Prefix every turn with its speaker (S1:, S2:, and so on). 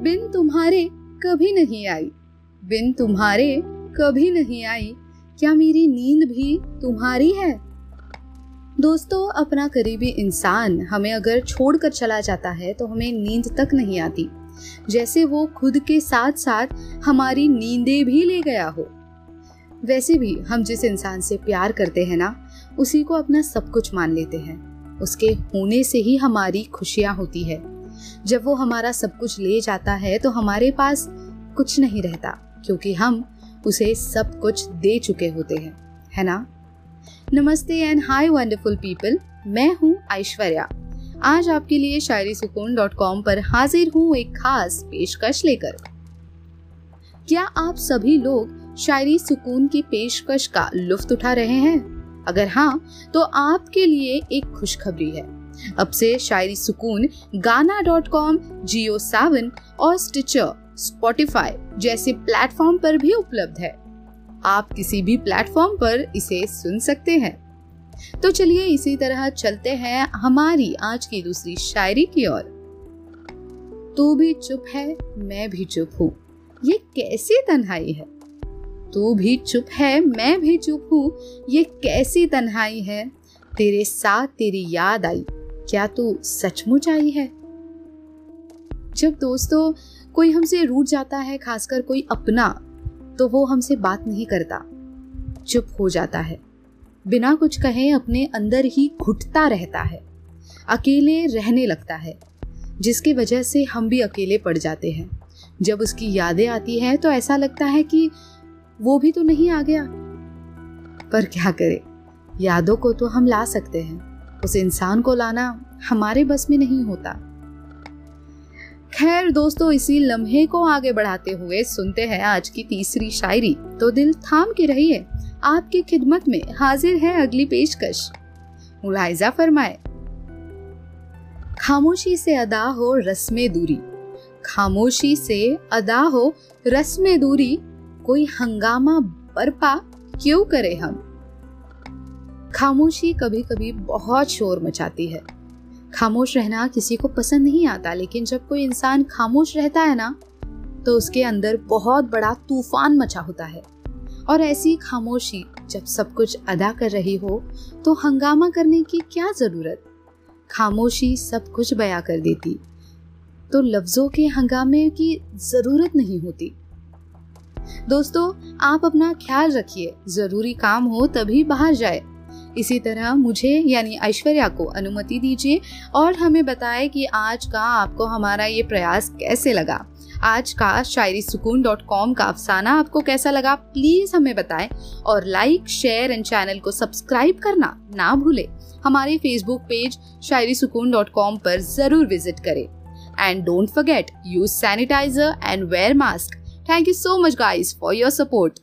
S1: बिन तुम्हारे कभी नहीं आई। बिन तुम्हारे कभी नहीं आई। क्या मेरी नींद भी तुम्हारी है? दोस्तों, अपना करीबी इंसान हमें अगर छोड़कर चला जाता है तो हमें नींद तक नहीं आती। जैसे वो खुद के साथ साथ हमारी नींदें भी ले गया हो। वैसे भी हम जिस इंसान से प्यार करते हैं ना, उसी को अपना सब कुछ मान लेते हैं। उसके होने से ही हमारी खुशियाँ होती है। जब वो हमारा सब कुछ ले जाता है तो हमारे पास कुछ नहीं रहता, क्योंकि हम उसे सब कुछ दे चुके होते हैं, है ना? नमस्ते एंड हाय वंडरफुल पीपल मैं हूँ ऐश्वर्या। आज आपके लिए शायरी सुकून डॉट कॉम पर हाजिर हूँ एक खास पेशकश लेकर। क्या आप सभी लोग शायरी सुकून की पेशकश का लुफ्त उठा रहे हैं? अगर हाँ तो आपके लिए एक खुशखबरी है। अब से शायरी सुकून, गाना डॉट कॉम जियो सेवन और स्टिचर स्पॉटिफाई जैसे प्लेटफॉर्म पर भी उपलब्ध है। आप किसी भी प्लेटफॉर्म पर इसे सुन सकते हैं। तो चलिए इसी तरह चलते हैं हमारी आज की दूसरी शायरी की ओर। तू भी चुप है, मैं भी चुप हूँ। ये कैसी तन्हाई है? तू भी चुप है, मैं भी चुप हूँ। ये कैसी तन्हाई है? तेरे साथ तेरी याद आई। क्या तू सचमुच आई है? जब दोस्तों कोई हमसे रूठ जाता है, खासकर कोई अपना तो वो हमसे बात नहीं करता। चुप हो जाता है। बिना कुछ कहे अपने अंदर ही घुटता रहता है। अकेले रहने लगता है, जिसकी वजह से हम भी अकेले पड़ जाते हैं। जब उसकी यादें आती हैं तो ऐसा लगता है कि वो भी तो नहीं आ गया। पर क्या करे? यादों को तो हम ला सकते हैं। उस इंसान को लाना हमारे बस में नहीं होता। खैर दोस्तों, इसी लम्हे को आगे बढ़ाते हुए सुनते हैं आज की तीसरी शायरी। तो दिल थाम के रहिए, आपकी खिदमत में हाजिर है अगली पेशकश। मुलायजा फरमाए, खामोशी से अदा हो रस्म दूरी। खामोशी से अदा हो रस्म दूरी। कोई हंगामा बर्पा क्यों करे हम? खामोशी कभी कभी बहुत शोर मचाती है। खामोश रहना किसी को पसंद नहीं आता, लेकिन जब कोई इंसान खामोश रहता है ना तो उसके अंदर बहुत बड़ा तूफ़ान मचा होता है। और ऐसी खामोशी जब सब कुछ अदा कर रही हो तो हंगामा करने की क्या ज़रूरत? खामोशी सब कुछ बया कर देती तो लफ्जों के हंगामे की ज़रूरत नहीं होती। दोस्तों, आप अपना ख्याल रखिए। ज़रूरी काम हो तभी बाहर जाए। इसी तरह मुझे, यानी ऐश्वर्या को अनुमति दीजिए और हमें बताएँ कि आज का आपको हमारा ये प्रयास कैसे लगा। आज का शायरी सुकून डॉट कॉम का अफसाना आपको कैसा लगा, प्लीज़ हमें बताएँ और लाइक, शेयर एंड चैनल को सब्सक्राइब करना ना भूले। हमारे फेसबुक पेज शायरी सुकून डॉट कॉम पर ज़रूर विज़िट करें। And don't forget, use sanitiser and wear mask. Thank you so much guys for your support.